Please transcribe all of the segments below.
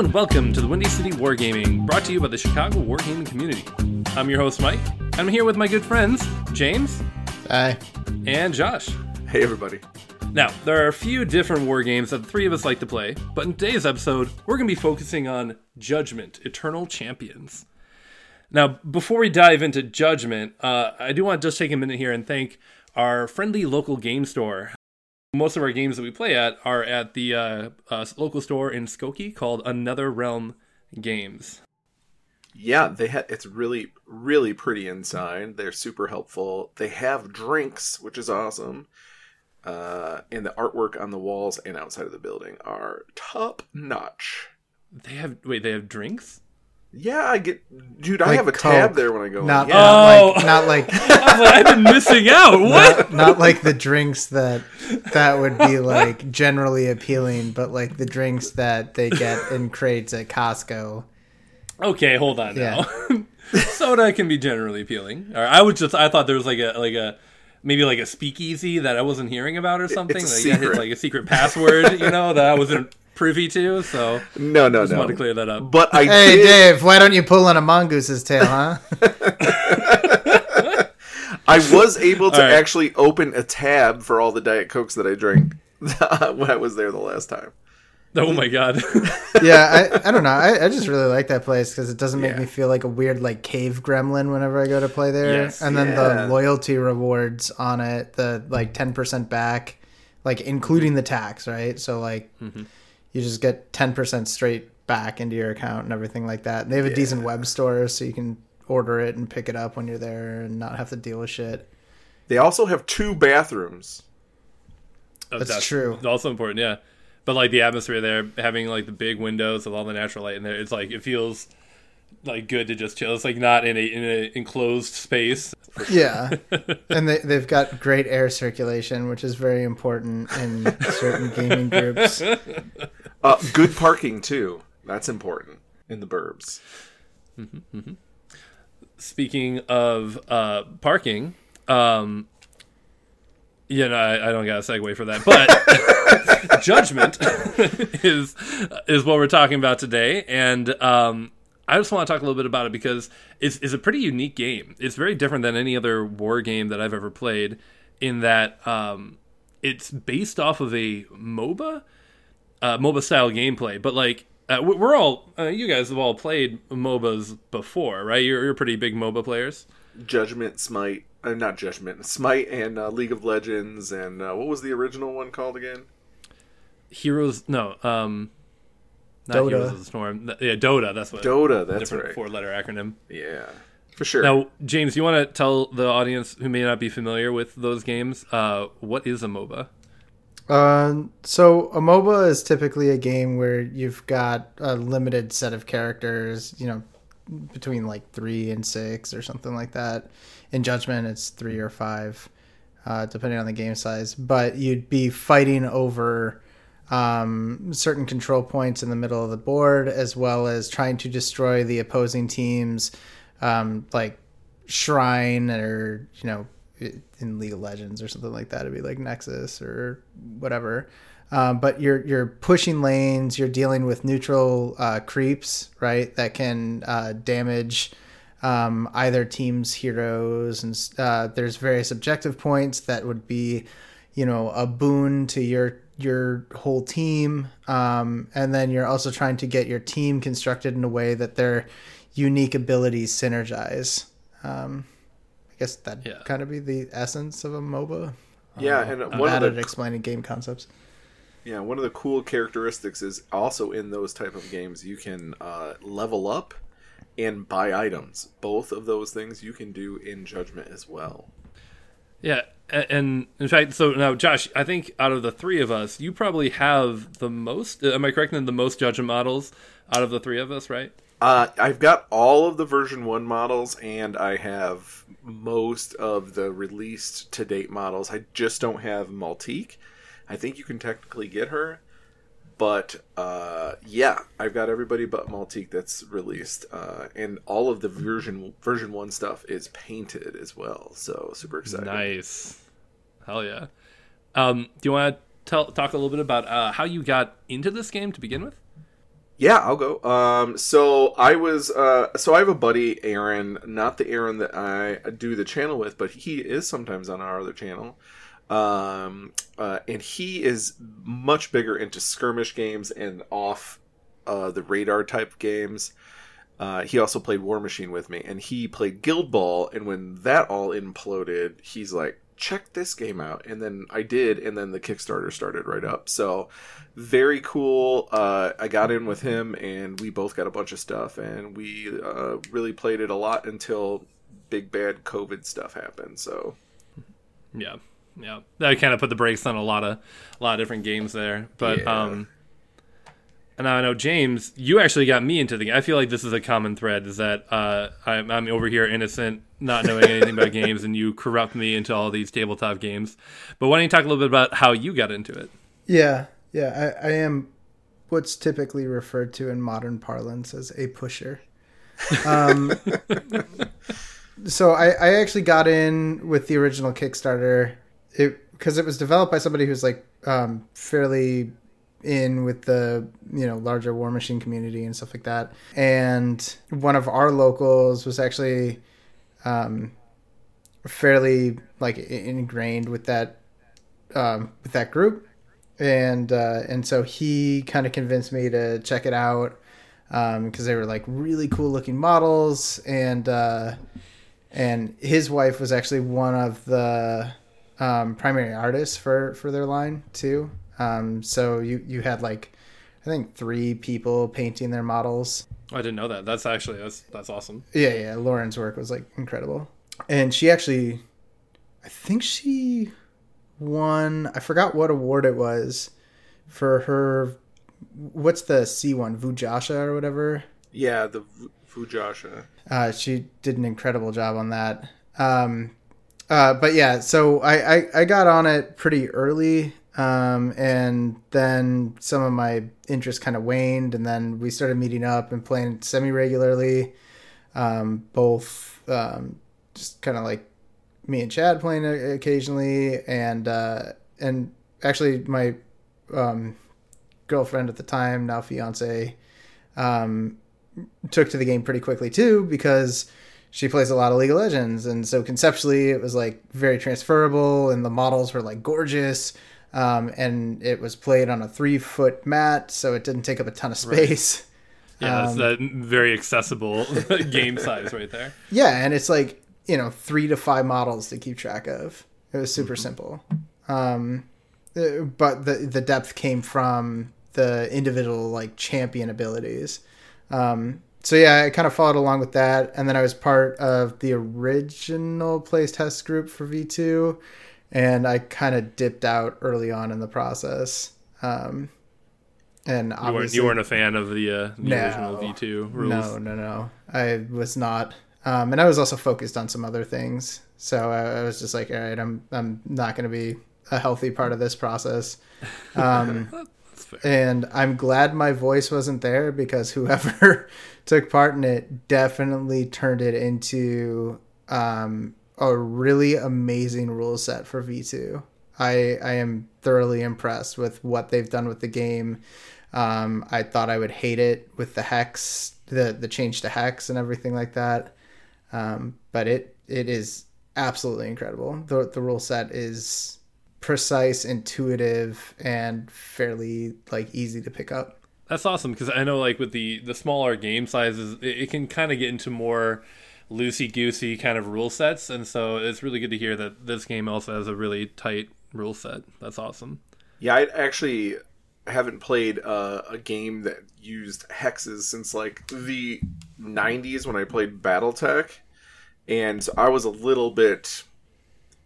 and welcome to the Windy City Wargaming, brought to you by the Chicago Wargaming community. I'm your host, Mike. I'm here with my good friends, James Hi. and Josh. Hey, everybody. Now, there are a few different war games that the three of us like to play, but in today's episode, we're going to be focusing on Judgement Eternal Champions. Now, before we dive into Judgement, uh, I do want to just take a minute here and thank our friendly local game store. Most of our games that we play at are at the uh, uh, local store in Skokie called Another Realm Games. Yeah, they had it's really really pretty inside. They're super helpful. They have drinks, which is awesome. Uh, and the artwork on the walls and outside of the building are top notch. They have wait, they have drinks. Yeah, I get, dude. I have a Coke, tab there when I go. Not, in. Yeah, Oh. not like not like I was like, I've been missing out. What? not, not like the drinks that that would be like generally appealing, but like the drinks that they get in crates at Costco. Okay, hold on now. Soda can be generally appealing. Or I would just I thought there was like a like a maybe like a speakeasy that I wasn't hearing about or something. it's a like, yeah, it's like a secret password, you know, that I wasn't privy to. So no, no, no. just no. wanted to clear that up. But I Hey did. Dave, why don't you pull on a mongooses tail, huh? I was able to All right. actually open a tab for all the diet cokes that I drank when I was there the last time. Oh my god. yeah, I, I don't know. I, I just really like that place because it doesn't make Yeah. me feel like a weird like cave gremlin whenever I go to play there. Yes. and then Yeah. the loyalty rewards on it, the like ten percent back, like including the tax, right? So like Mm-hmm. You just get ten percent straight back into your account and everything like that. And they have a decent web store, so you can order it and pick it up when you're there and not have to deal with shit. They also have two bathrooms. Oh, That's true. Also important, yeah. But like the atmosphere there, having like the big windows with all the natural light in there, it's like it feels like good to just chill. It's like not in a in an enclosed space. Yeah, and they they've got great air circulation, which is very important in certain gaming groups. Uh, good parking too. That's important in the burbs. Speaking of uh, parking, um, you know, I, I don't got a segue for that, but judgement is is what we're talking about today, and um, I just want to talk a little bit about it because it's, it's a pretty unique game. It's very different than any other war game that I've ever played, in that um, it's based off of a MOBA, uh, MOBA style gameplay, but like. Uh, we- we're all, uh, you guys have all played MOBAs before, right? You're, you're pretty big MOBA players. Judgement, Smite, uh, not Judgement, Smite, and uh, League of Legends, and uh, what was the original one called again? Heroes, no, um, not Dota. Heroes of the Storm. Yeah, Dota. That's what. Dota. That's different right. four-letter acronym. Yeah, for sure. Now, James, you want to tell the audience who may not be familiar with those games, uh, what is a MOBA? Um, so a MOBA is typically a game where you've got a limited set of characters, you know, between like three and six or something like that. In Judgement, it's three or five, uh, depending on the game size. But you'd be fighting over um, certain control points in the middle of the board, as well as trying to destroy the opposing team's um, like shrine or you know in League of Legends or something like that. It'd be like Nexus or whatever. Um, but you're you're pushing lanes. You're dealing with neutral uh, creeps, right? That can uh, damage um, either team's heroes, and uh, there's various objective points that would be, you know, a boon to your your whole team. Um, and then you're also trying to get your team constructed in a way that their unique abilities synergize. Um, I guess that Yeah. kind of be the essence of a MOBA. yeah, and I'm one bad of at the explaining game concepts. yeah one of the cool characteristics is also in those type of games you can uh, level up and buy items. Both of those things you can do in Judgement as well. Yeah, and in fact, so now, Josh, I think out of the three of us, you probably have the most. Am I correct in the most judgement models out of the three of us, right? Uh, I've got all of the version one models, and I have most of the released to date models. I just don't have Maltique. I think you can technically get her, but uh, yeah, I've got everybody but Maltique that's released, uh, and all of the version version one stuff is painted as well. So super excited. Nice, hell yeah. Um, do you want to tell talk a little bit about uh, how you got into this game to begin with? Yeah, I'll go. Um, so I was, uh, so I have a buddy, Aaron, not the Aaron that I do the channel with, but he is sometimes on our other channel. Um, uh, and he is much bigger into skirmish games and off, uh, the radar type games. Uh, he also played Warmachine with me, and he played Guild Ball. And when that all imploded, he's like, check this game out and then i did and then the kickstarter started right up so very cool uh, i got in with him and we both got a bunch of stuff and we uh, really played it a lot until big bad covid stuff happened so yeah yeah that kind of put the brakes on a lot of a lot of different games there but Yeah. um and I know James, you actually got me into the game. I feel like this is a common thread: is that uh, I'm, I'm over here innocent, not knowing anything about games, and you corrupt me into all these tabletop games. But why don't you talk a little bit about how you got into it? Yeah, yeah. I, I am what's typically referred to in modern parlance as a pusher. Um, so I, I actually got in with the original Kickstarter it because it was developed by somebody who's like um, fairly in with the you know larger Warmachine community and stuff like that. And one of our locals was actually um, fairly like ingrained with that um, with that group, and uh, and so he kind of convinced me to check it out because they were like really cool looking models and uh, and his wife was actually one of the um, primary artists for for their line too. Um, so you you had like I think three people painting their models. I didn't know that. That's actually that's that's awesome. Yeah, yeah. Lauren's work was like incredible, and she actually, I think she won. I forgot what award it was for her. What's the C one? Vujasha or whatever. yeah the V- fujasha Uh, she did an incredible job on that. Um, uh, but yeah, so I, I, I got on it pretty early. Um, and then some of my interest kind of waned, and then we started meeting up and playing semi regularly. Um, both um, just kind of like me and Chad playing occasionally, and uh, and actually my um, girlfriend at the time, now fiance, um, took to the game pretty quickly too because she plays a lot of League of Legends, and so conceptually it was like very transferable, and the models were like gorgeous, um, and it was played on a three foot mat, so it didn't take up a ton of space. Yeah, Um, that's that very accessible game size right there. Yeah, and it's like you know three to five models to keep track of. It was super simple, um, uh, but the the depth came from the individual like champion abilities. Um, so yeah, I kind of followed along with that, and then I was part of the original plays test group for V two, and I kind of dipped out early on in the process. Um, and You weren't obviously, you weren't a fan of the uh, the No. original V two rules. no, no, no. I was not. Um, and I was also focused on some other things. So I, I was just like, all right, I'm I'm not going to be a healthy part of this process. Um, That's fair. and I'm glad my voice wasn't there because whoever took part in it definitely turned it into um, a really amazing rule set for V2. I I am thoroughly impressed with what they've done with the game. Um, I thought I would hate it with the hex, the the change to hex and everything like that. Um, but it it is absolutely incredible. The the rule set is precise, intuitive, and fairly like easy to pick up. That's awesome because I know like with the the smaller game sizes, it, it can kind of get into more loosey goosey kind of rule sets, and so it's really good to hear that this game also has a really tight rule set. That's awesome. Yeah, I actually haven't played uh, a game that used hexes since like the 90s when I played BattleTech. And I was a little bit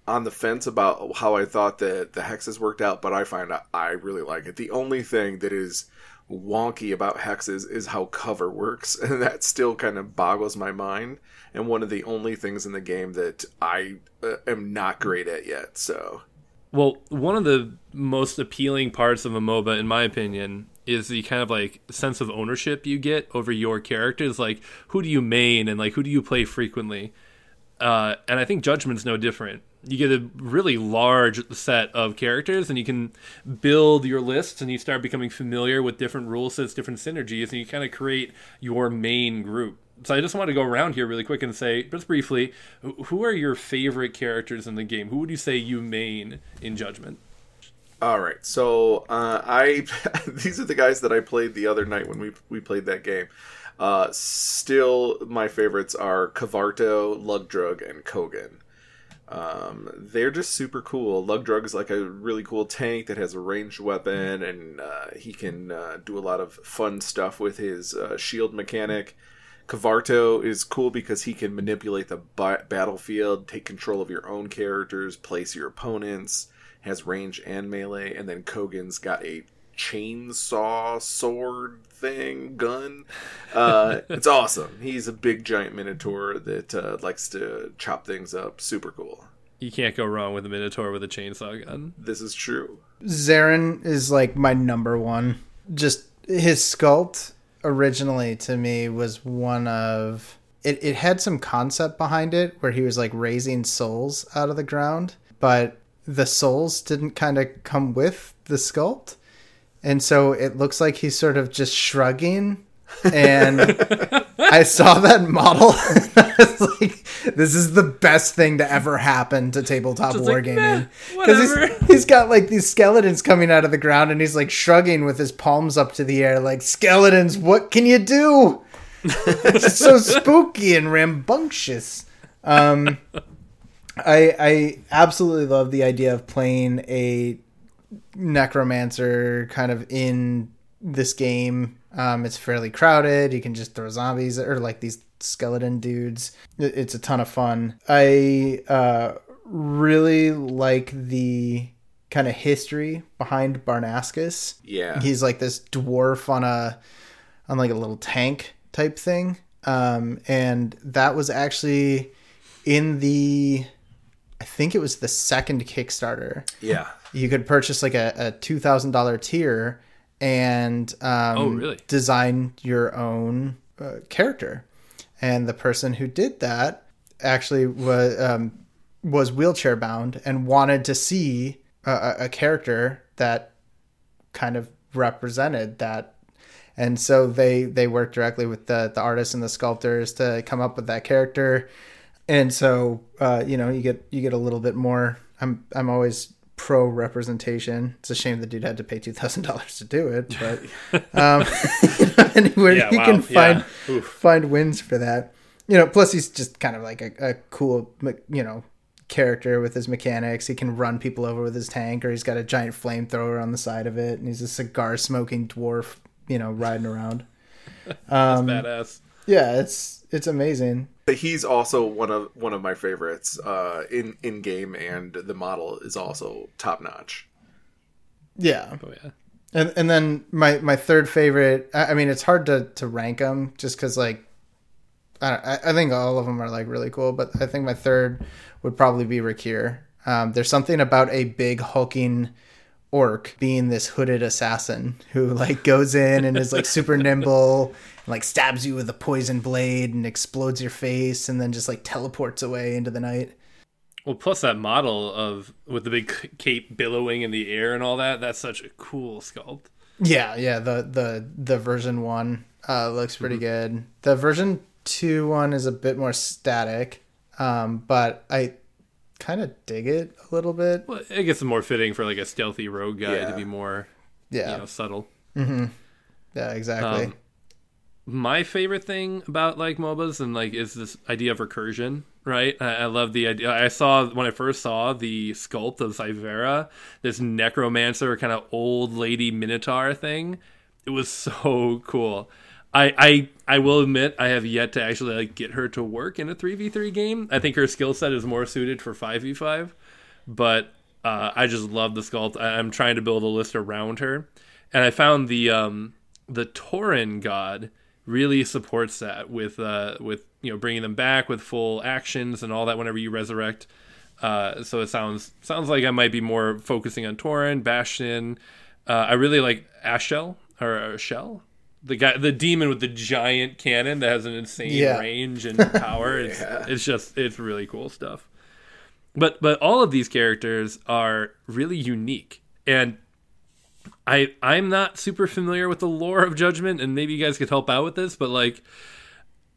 on the fence about how I thought that the hexes worked out, but I find I really like it. The only thing that is wonky about hexes is how cover works, and that still kind of boggles my mind. And one of the only things in the game that I uh, am not great at yet. So Well, one of the most appealing parts of a MOBA, in my opinion, is the kind of like sense of ownership you get over your characters. Like, who do you main and like who do you play frequently? Uh, and I think Judgement's no different, you get a really large set of characters, and you can build your lists, and you start becoming familiar with different rule sets, different synergies, and you kind of create your main group. So I just want to go around here really quick and say, just briefly, who are your favorite characters in the game? Who would you say you main in Judgement? All right, so uh, I these are the guys that I played the other night when we we played that game. Uh, still, my favorites are Kavarto, Lugdrug, and Kogan. Um, they're just super cool. Lugdrug is like a really cool tank that has a ranged weapon, and uh, he can uh, do a lot of fun stuff with his uh, shield mechanic. Cavarto is cool because he can manipulate the ba- battlefield, take control of your own characters, place your opponents, has range and melee, and then Kogan's got a chainsaw sword thing gun. Uh, it's awesome. He's a big giant minotaur that uh, likes to chop things up. Super cool. You can't go wrong with a minotaur with a chainsaw gun. This is true. Zaron is like my number one. Just his sculpt originally to me was one of it, it had some concept behind it where he was like raising souls out of the ground, but the souls didn't kind of come with the sculpt. And so it looks like he's sort of just shrugging. And I saw that model. I was like, this is the best thing to ever happen to tabletop Just wargaming. "Meh, Because whatever." he's, he's got like these skeletons coming out of the ground and he's like shrugging with his palms up to the air, like, skeletons, what can you do? it's so spooky and rambunctious. Um, I I absolutely love the idea of playing a necromancer kind of in this game. Um, it's fairly crowded. You can just throw zombies or like these skeleton dudes. It's a ton of fun. I uh, really like the kind of history behind Barnascus. Yeah. He's like this dwarf on a on like a little tank type thing. Um, and that was actually in the I think it was the second Kickstarter. yeah. You could purchase like a, a two thousand dollar tier and um, Oh, really? design your own uh, character. And the person who did that actually was um, was wheelchair bound and wanted to see a, a- a character that kind of represented that and so they they worked directly with the the artists and the sculptors to come up with that character and so uh, you know you get you get a little bit more i'm i'm always pro representation. It's a shame the dude had to pay $2000 to do it but um anywhere Yeah, you wow, can find yeah. Find wins for that. You know plus he's just kind of like a, a cool you know character with his mechanics. He can run people over with his tank or he's got a giant flamethrower on the side of it and he's a cigar smoking dwarf you know riding around. Um, Badass. yeah it's it's amazing He's also one of one of my favorites uh, in in game, and the model is also top notch. yeah Oh yeah. and and then my my third favorite i, I mean it's hard to to rank them just because like I, don't- I I think all of them are like really cool but i think my third would probably be Rakkir. um there's something about a big hulking orc being this hooded assassin who like goes in and is like super nimble and like stabs you with a poison blade and explodes your face and then just like teleports away into the night Well, plus that model of with the big cape billowing in the air and all that. That's such a cool sculpt. Yeah, yeah. The the the version one uh, looks pretty good. The version two one is a bit more static, um, but I kind of dig it a little bit. Well, I guess it's more fitting for like a stealthy rogue guy Yeah. to be more, Yeah, you know, subtle. yeah, exactly. Um, my favorite thing about like MOBAs and like is this idea of recursion, right? I, I love the idea. I saw when I first saw the sculpt of Cyvera, this necromancer kind of old lady minotaur thing. It was so cool. I, I I will admit I have yet to actually like get her to work in a three v three game. I think her skill set is more suited for five v five, but uh, I just love the sculpt. I, I'm trying to build a list around her, and I found the um, the Tauren god really supports that with uh, with you know bringing them back with full actions and all that whenever you resurrect. Uh, so it sounds sounds like I might be more focusing on Torin, Bastion. Uh, I really like Ashel or uh, Shell, the guy, the demon with the giant cannon that has an insane Yeah. range and power. It's, Yeah. it's just it's really cool stuff. but but all of these characters are really unique and I I'm not super familiar with the lore of Judgement, and maybe you guys could help out with this. But like,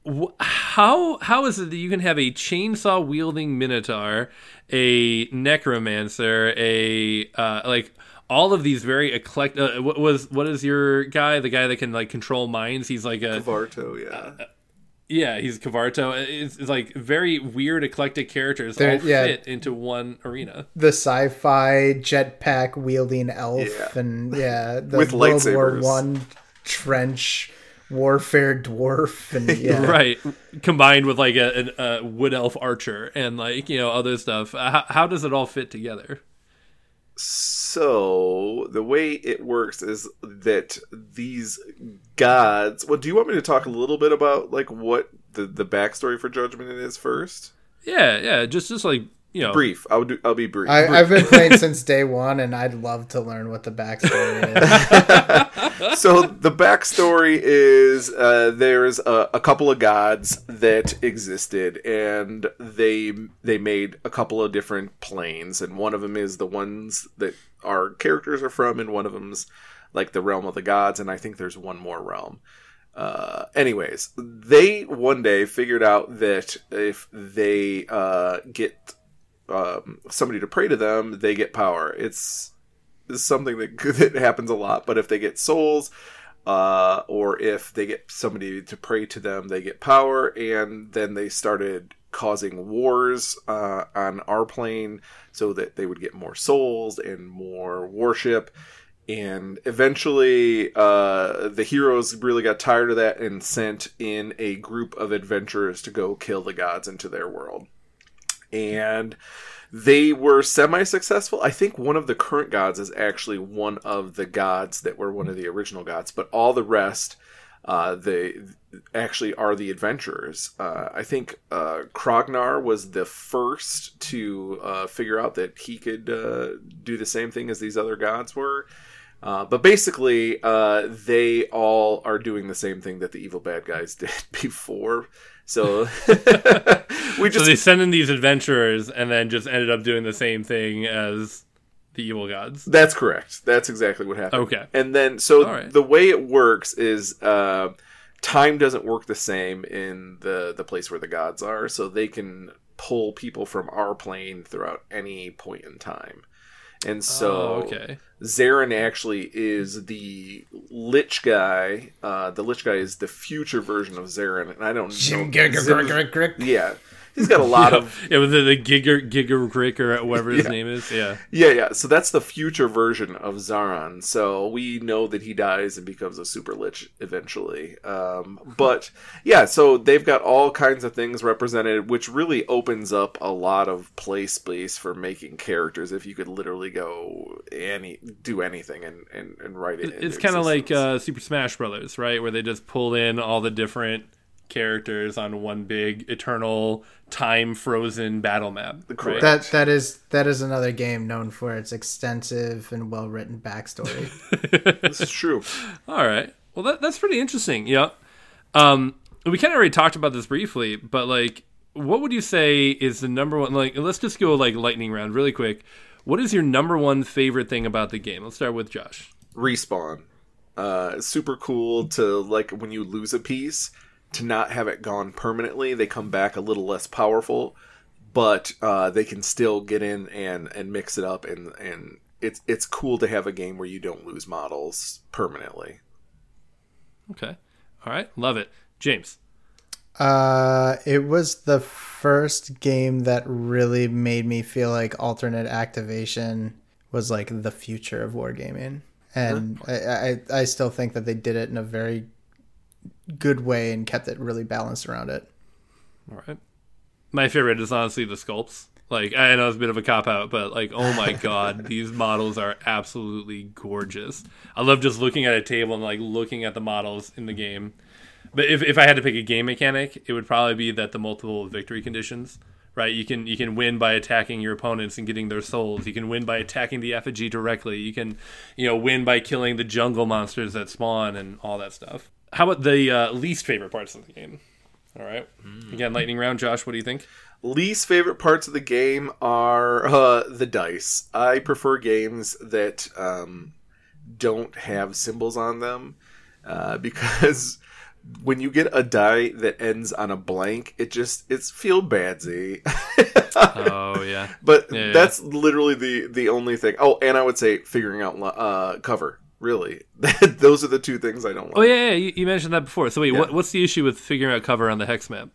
wh- how how is it that you can have a chainsaw wielding minotaur, a necromancer, a uh, like all of these very eclectic? Uh, what was what is your guy? The guy that can like control minds? He's like a Varto, yeah. yeah, he's Kavarto. It's, it's like very weird, eclectic characters They're- all yeah. fit into one arena. the sci-fi jetpack wielding elf Yeah. and yeah the With World War lightsabers. One trench warfare dwarf and yeah right combined with like a, an- a wood elf archer and like you know other stuff how, how does it all fit together So the way it works is that these gods. Well, do you want me to talk a little bit about like what the the backstory for Judgement is first? yeah yeah just just like you know Brief. I'll do. I'll be brief. I, I've been playing since day one, and I'd love to learn what the backstory is. so the backstory is uh, there's a, a couple of gods that existed, and they they made a couple of different planes, and one of them is the ones that our characters are from, and one of them's like the realm of the gods, and I think there's one more realm. Uh, anyways, they one day figured out that if they uh, get um, somebody to pray to them, they get power. It's is something that that happens a lot. But if they get souls, uh, or if they get somebody to pray to them, they get power. And then they started causing wars uh, on our plane so that they would get more souls and more worship. And eventually, uh, the heroes really got tired of that and sent in a group of adventurers to go kill the gods into their world and they were semi-successful. I think one of the current gods is actually one of the gods that were one of the original gods, but all the rest, uh, they actually are the adventurers. Uh, I think uh, Krognar was the first to uh, figure out that he could uh, do the same thing as these other gods were. Uh, but basically, uh, they all are doing the same thing that the evil bad guys did before. So we just so they send in these adventurers and then just ended up doing the same thing as the evil gods That's correct. That's exactly what happened. Okay. And then, so right. the way it works is uh, time doesn't work the same in the the place where the gods are, so they can pull people from our plane throughout any point in time. And so, oh, okay Zaron actually is the Lich guy. Uh, the Lich guy is the future version of Zaron, and I don't know. Zim- yeah, he's got a lot of it was the, the giga Rick or whatever his Yeah. name is yeah Yeah, yeah. So that's the future version of Zaron. So we know that he dies and becomes a super lich eventually. Um, but yeah, so they've got all kinds of things represented, which really opens up a lot of play space for making characters. If you could literally go any do anything and and, and write it. it's kind of like uh, Super Smash Brothers, right? Where they just pull in all the different characters on one big eternal time frozen battle map. Right? Correct. That that is that is another game known for its extensive and well written backstory. this is true. All right. Well, that, that's pretty interesting. Yeah. Um, we kind of already talked about this briefly, but like, what would you say is the number one? Like, let's just go like lightning round really quick. What is your number one favorite thing about the game? Let's start with Josh. respawn. Uh, super cool to like when you lose a piece to not have it gone permanently. They come back a little less powerful, but uh, they can still get in and and mix it up and and it's it's cool to have a game where you don't lose models permanently. Okay. All right. Love it. James. Uh, it was the first game that really made me feel like alternate activation was like the future of wargaming, and I, I I still think that they did it in a very good way and kept it really balanced around it. All right. My favorite is honestly the sculpts. Like I know it's a bit of a cop out, but like oh my god, these models are absolutely gorgeous. I love just looking at a table and like looking at the models in the game. But if if I had to pick a game mechanic, it would probably be that the multiple victory conditions. Right, you can you can win by attacking your opponents and getting their souls. You can win by attacking the effigy directly. You can, you know, win by killing the jungle monsters that spawn and all that stuff. How about the uh, least favorite parts of the game? All right. Again, lightning round. Josh, what do you think? Least favorite parts of the game are uh, the dice. I prefer games that um, don't have symbols on them uh, because when you get a die that ends on a blank, it just it's feel badsy. Oh yeah. but Yeah, yeah. that's literally the the only thing. Oh, and I would say figuring out uh, cover. Really, those are the two things I don't oh, like. Oh yeah, yeah. You, you mentioned that before. So wait, Yeah. what, what's the issue with figuring out cover on the hex map?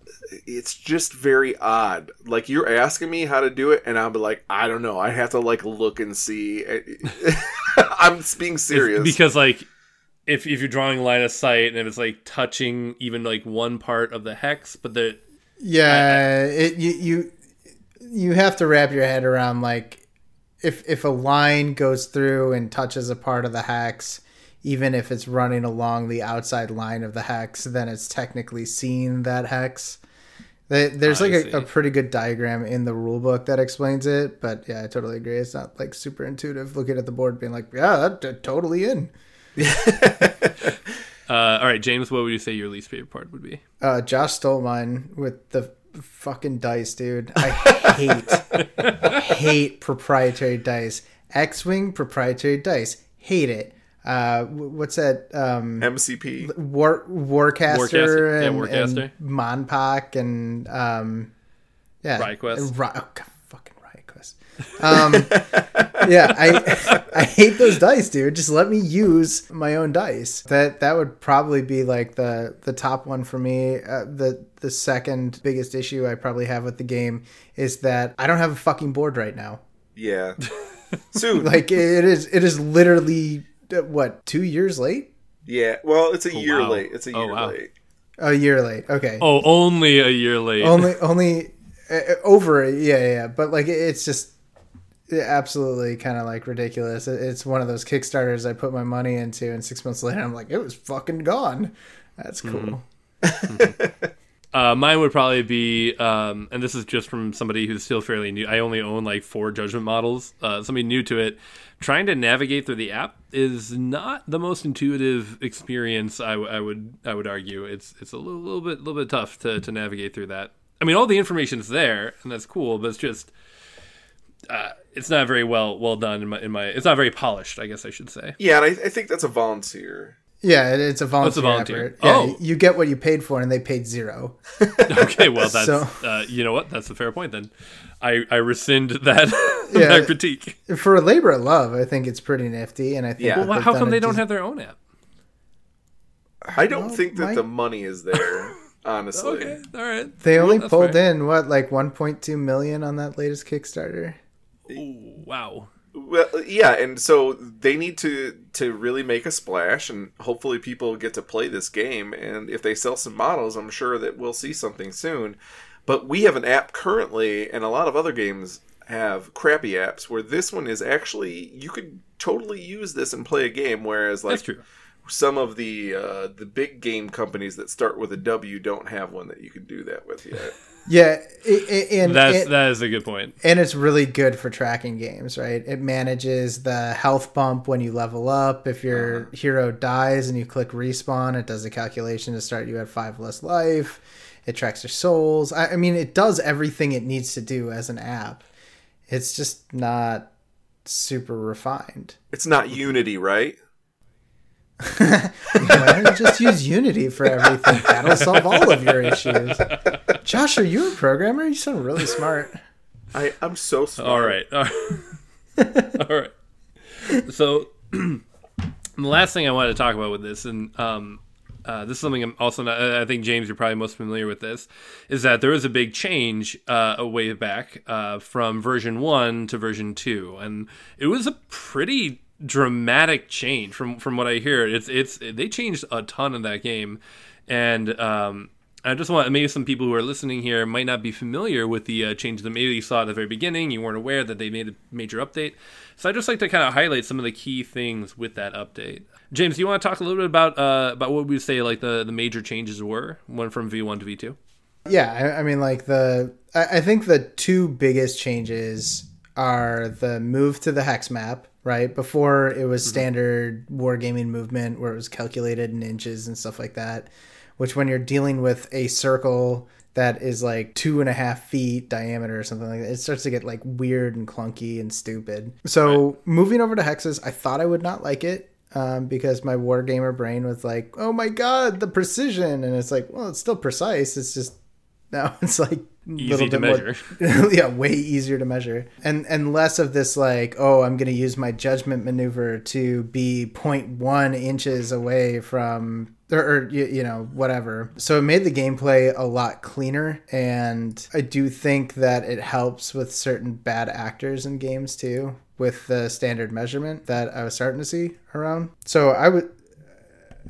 it's just very odd. Like you're asking me how to do it, and I'll be like, I don't know. I have to like look and see. I'm being serious. Because like, if if you're drawing line of sight and if it's like touching even like one part of the hex, but the Yeah, it you you you have to wrap your head around like if if a line goes through and touches a part of the hex, even if it's running along the outside line of the hex, then it's technically seeing that hex. There's like a, a pretty good diagram in the rule book that explains it, but yeah, I totally agree. It's not like super intuitive looking at the board, being like, "Yeah, that, that totally in." uh, all right, James, what would you say your least favorite part would be? Uh, Josh stole mine with the fucking dice, dude. I hate, hate proprietary dice. X-wing proprietary dice. Hate it. Uh, what's that? Um, MCP. War Warcaster, Warcaster. Yeah, and, Warcaster. and Monpoc and um, yeah, RiotQuest. and Ri- oh, God, fucking RiotQuest. Um, yeah, I I hate those dice, dude. Just let me use my own dice. That that would probably be like the the top one for me. Uh, the the second biggest issue I probably have with the game is that I don't have a fucking board right now. Yeah. Soon. Like it is it is literally uh, what two years late. yeah. Well, it's a year wow. late. It's a Oh, year wow. late. A year late. Okay. Oh, only a year late. only only uh, over yeah yeah yeah. but like it's just absolutely kind of like ridiculous it's one of those kickstarters i put my money into and six months later i'm like it was fucking gone that's cool Uh, mine would probably be, um, and this is just from somebody who's still fairly new. I only own like four judgement models. Uh, somebody new to it. Trying to navigate through the app is not the most intuitive experience. I, w- I would I would argue it's it's a little, little bit little bit tough to, to navigate through that. I mean, all the information's there, and that's cool, but it's just uh, it's not very well well done in my in my. It's not very polished, I guess I should say. Yeah, and I, I think that's a volunteer. yeah it's a volunteer, volunteer. effort. Yeah, Oh. you get what you paid for and they paid zero Okay, well that's So- uh, you know what that's a fair point then. I I rescind that Yeah. that critique. for a labor of love i think it's pretty nifty and i think Yeah. Well, how done come they don't decent- have their own app? I don't Well, think that Mike- the money is there, honestly. Okay, all right. they only Well, pulled fair. in what like 1.2 million on that latest kickstarter Ooh, wow. Well, yeah, and so they need to to really make a splash, and hopefully people get to play this game. And if they sell some models, I'm sure that we'll see something soon. But we have an app currently, and a lot of other games have crappy apps where this one is actually you could totally use this and play a game. Whereas like some of the uh, the big game companies that start with a W don't have one that you can do that with yet. yeah i- i- and, That's and- that is a good point. and it's really good for tracking games, right? It manages the health bump when you level up. If your uh-huh. hero dies and you click respawn, it does a calculation to start you at five less life. It tracks your souls. I, I mean, it does everything it needs to do as an app. It's just not super refined. It's not Unity, right? Why don't you just use Unity for everything? That'll solve all of your issues. Josh, are you a programmer? You sound really smart. I I'm so smart. All right. All right. all right. So the last thing I wanted to talk about with this, and um, uh, this is something I'm also not, I think James, you're probably most familiar with this, is that there was a big change uh, a way back uh, from version one to version two, and it was a pretty dramatic change from from what I hear. It's it's they changed a ton in that game, and um, I just want maybe some people who are listening here might not be familiar with the uh, changes that maybe you saw at the very beginning. You weren't aware that they made a major update. So I just like to kind of highlight some of the key things with that update. James, you want to talk a little bit about uh, about what we say like the, the major changes were, one from V one to V two? Yeah, I, I mean, like the I, I think the two biggest changes are the move to the hex map. Right before it was standard wargaming movement where it was calculated in inches and stuff like that. which when you're dealing with a circle that is like two and a half feet diameter or something like that. It starts to get like weird and clunky and stupid. So right. moving over to hexes, I thought I would not like it um, because my wargamer brain was like, "Oh my god, the precision!" And it's like, well, it's still precise. It's just now it's like easy to measure. More, yeah, way easier to measure, and and less of this like, oh, I'm going to use my judgment maneuver to be 0.1 inches away from or, or you, you, know whatever. So it made the gameplay a lot cleaner and i do think that it helps with certain bad actors in games too with the standard measurement that i was starting to see around. So i would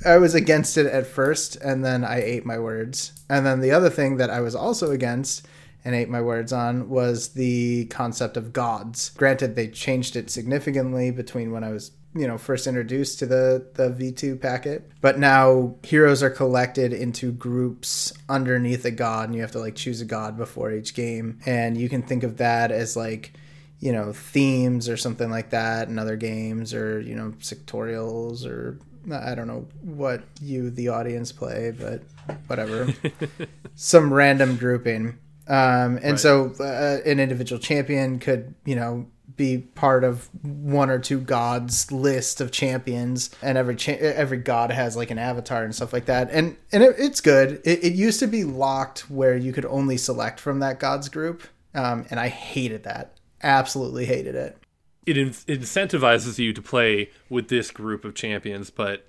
I was against it at first, and then I ate my words. And then the other thing that I was also against and ate my words on was the concept of gods. Granted, they changed it significantly between when I was you know first introduced to the the V2 packet. But now heroes are collected into groups underneath a god and you have to like choose a god before each game and you can think of that as like you know themes or something like that in other games or you know sectorials or I don't know what you the audience play but whatever. Some random grouping. Um, and right. so uh, an individual champion could you know be part of one or two gods list of champions and every cha- every god has like an avatar and stuff like that. And and it, it's good. It, it, used to be locked where you could only select from that god's group um, and i hated that. Absolutely hated it it, in- incentivizes you to play with this group of champions but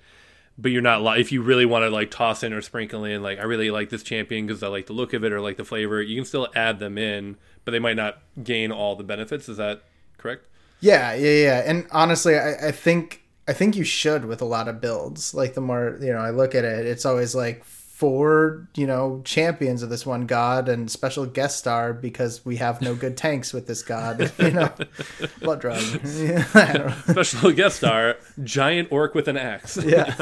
but you're not li- if you really want to like toss in or sprinkle in like i really like this champion because i like the look of it or like the flavor you can still add them in but they might not gain all the benefits is that correct? Yeah, yeah, yeah. And honestly, I, I think I think you should with a lot of builds. Like the more you know, I look at it, it's always like four, you know, champions of this one god and special guest star because we have no good tanks with this god. You know, blood drug. special guest star, giant orc with an axe. Yeah.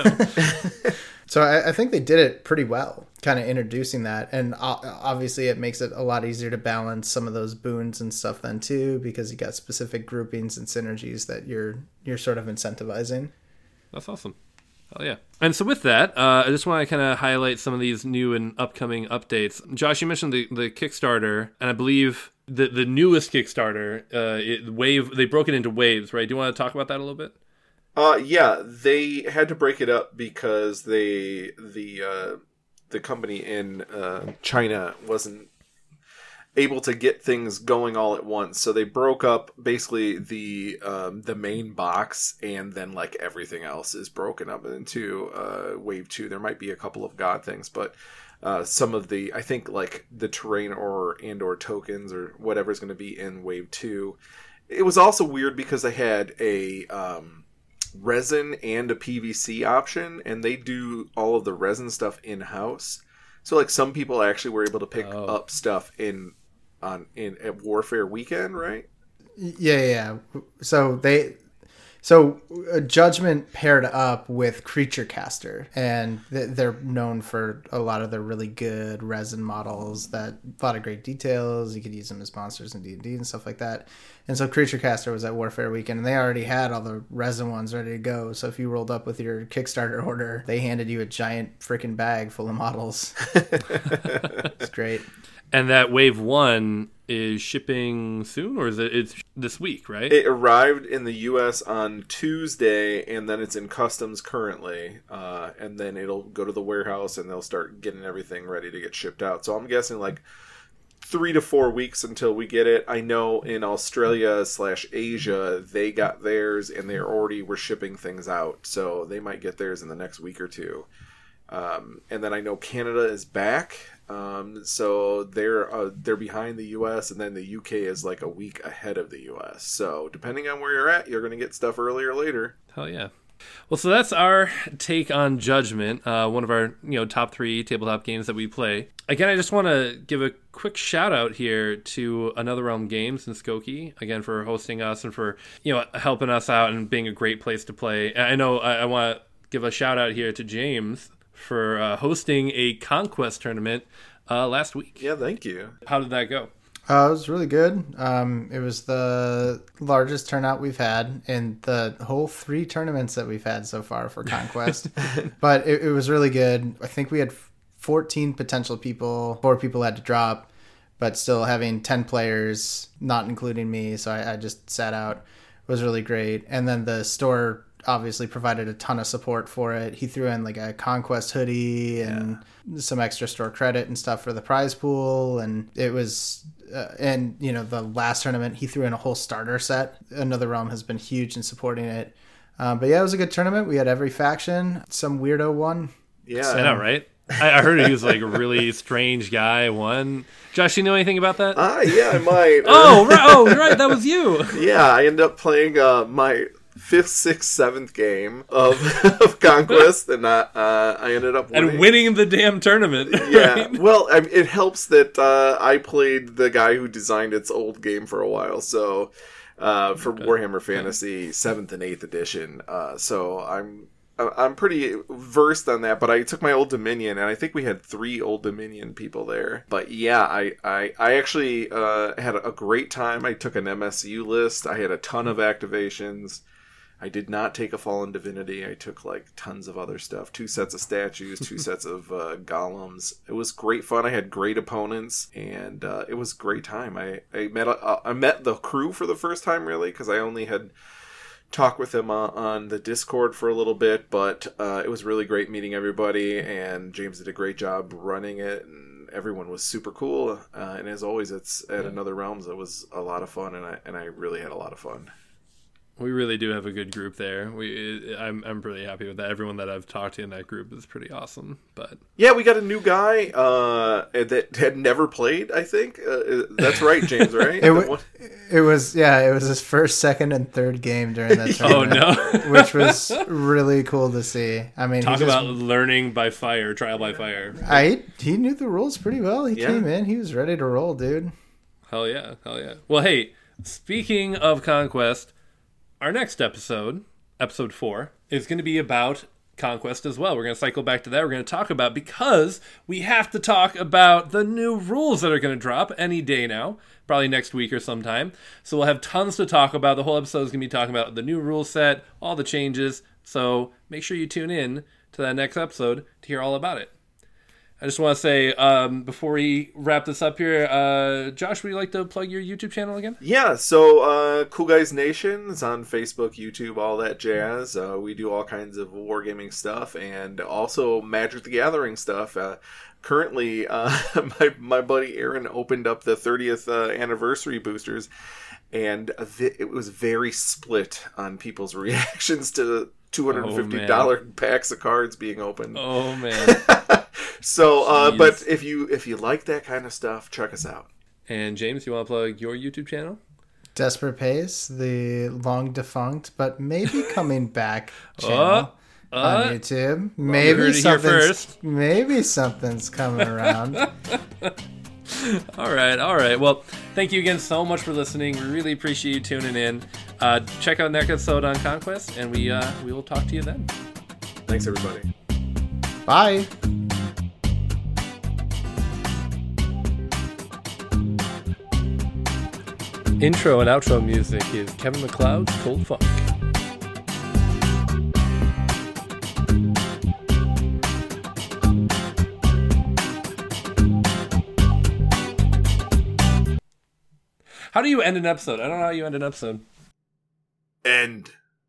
So I, I, think they did it pretty well, kind of introducing that, and obviously it makes it a lot easier to balance some of those boons and stuff then too, because you got specific groupings and synergies that you're you're sort of incentivizing. That's awesome. Oh yeah. And so with that, uh, I just want to kind of highlight some of these new and upcoming updates. Josh, you mentioned the the Kickstarter, and I believe the the newest Kickstarter, uh, it, wave they broke it into waves, right? Do you want to talk about that a little bit? Uh, yeah, they had to break it up because they the uh, the company in uh, China wasn't able to get things going all at once. So they broke up basically the um, the main box, and then like everything else is broken up into uh, Wave Two. There might be a couple of God things, but uh, some of the I think like the terrain or and or tokens or whatever is going to be in Wave Two. It was also weird because they had a um, resin and a PVC option, and they do all of the resin stuff in house. So like some people actually were able to pick oh. up stuff in on in at Warfare weekend, right? Yeah, yeah. So they so uh, Judgement paired up with Creature Caster, and they're known for a lot of their really good resin models that a lot of great details. You could use them as monsters in D and D and stuff like that. And so Creature Caster was at Warfare Weekend, and they already had all the resin ones ready to go. So if you rolled up with your Kickstarter order, they handed you a giant freaking bag full of models. it's great. And that wave one is shipping soon, or is it? It's this week, right? It arrived in the U.S. on Tuesday, and then it's in customs currently, uh, and then it'll go to the warehouse, and they'll start getting everything ready to get shipped out. So I'm guessing like three to four weeks until we get it. I know in Australia slash Asia they got theirs, and they already were shipping things out, so they might get theirs in the next week or two. Um, and then I know Canada is back. Um, so they're uh, they're behind the U.S. and then the UK is like a week ahead of the U.S. So depending on where you're at, you're going to get stuff earlier or later. Hell yeah! Well, so that's our take on Judgement, uh, one of our you know top three tabletop games that we play. Again, I just want to give a quick shout out here to Another Realm Games and Skokie again for hosting us and for you know helping us out and being a great place to play. I know I, I want to give a shout out here to James for uh, hosting a conquest tournament uh, last week. Yeah, thank you. How did that go? Uh, it was really good. Um, it was the largest turnout we've had in the whole three tournaments that we've had so far for Conquest. but it, it, was really good. I think we had 14 potential people, four people had to drop, but still having 10 players, not including me. So I, I just sat out It was really great. And then the store obviously provided a ton of support for it. He threw in like a conquest hoodie and yeah. some extra store credit and stuff for the prize pool, and it was. Uh, and you know the last tournament he threw in a whole starter set. Another realm has been huge in supporting it. Um, but yeah, it was a good tournament. We had every faction. Some weirdo won. Yeah, so, I know, right? I, I heard he was like a really strange guy. One, Josh, you know anything about that? Ah, uh, yeah, I might. oh, right, oh, right, that was you. yeah, I ended up playing uh, my fifth, sixth, seventh game of, of Conquest, and uh, uh, I ended up winning. and winning the damn tournament. Yeah, right? well, I it helps that uh, I played the guy who designed its old game for a while, so. Uh, for okay. Warhammer Fantasy seventh and eighth edition, uh, so I'm I'm pretty versed on that, but I took my Old Dominion, and I think we had three Old Dominion people there. But yeah, I I, I actually uh, had a great time. I took an MSU list. I had a ton of activations. I did not take a Fallen Divinity. I took like tons of other stuff. Two sets of statues, two sets of uh, golems. It was great fun. I had great opponents, and uh, it was a great time. I I met uh, I met the crew for the first time really because I only had talk with them uh, on the Discord for a little bit, but uh, it was really great meeting everybody, and James did a great job running it, and everyone was super cool. Uh, and as always, it's at yeah. Another Realms. It was a lot of fun, and I and I really had a lot of fun we really do have a good group there. We, I'm, I'm pretty happy with that. Everyone that I've talked to in that group is pretty awesome. But yeah, we got a new guy uh, that had never played. I think uh, that's right, James. Right? it, w- it was yeah. It was his first, second, and third game during that oh no, which was really cool to see. I mean, talk about learning by fire, trial by fire. I he knew the rules pretty well. He yeah. came in, he was ready to roll, dude. Hell yeah, hell yeah. Well, hey, speaking of conquest our next episode, episode four, is going to be about Conquest as well. We're going to cycle back to that. We're going to talk about because we have to talk about the new rules that are going to drop any day now, probably next week or sometime. So we'll have tons to talk about. The whole episode is going to be talking about the new rule set, all the changes. So make sure you tune in to that next episode to hear all about it. I just want to say um, before we wrap this up here, uh, Josh, would you like to plug your YouTube channel again? Yeah, so uh, Cool Guys Nation is on Facebook, YouTube, all that jazz. Uh, we do all kinds of wargaming stuff and also Magic the Gathering stuff. Uh, currently, uh, my my buddy Aaron opened up the 30th uh, anniversary boosters, and it was very split on people's reactions to two hundred and fifty dollar oh, packs of cards being opened. Oh man. so, uh, but if you if you like that kind of stuff, check us out. And James, you want to plug your YouTube channel? Desperate Pace, the long defunct but maybe coming back channel uh, on YouTube. Maybe something's maybe something's coming around. all right, all right. Well, thank you again so much for listening. We really appreciate you tuning in. Uh, check out next episode on Conquest, and we uh, we will talk to you then. Thanks, everybody. Bye. Mm. Intro and outro music is Kevin MacLeod's Cold Funk. How do you end an episode? I don't know how you end an episode.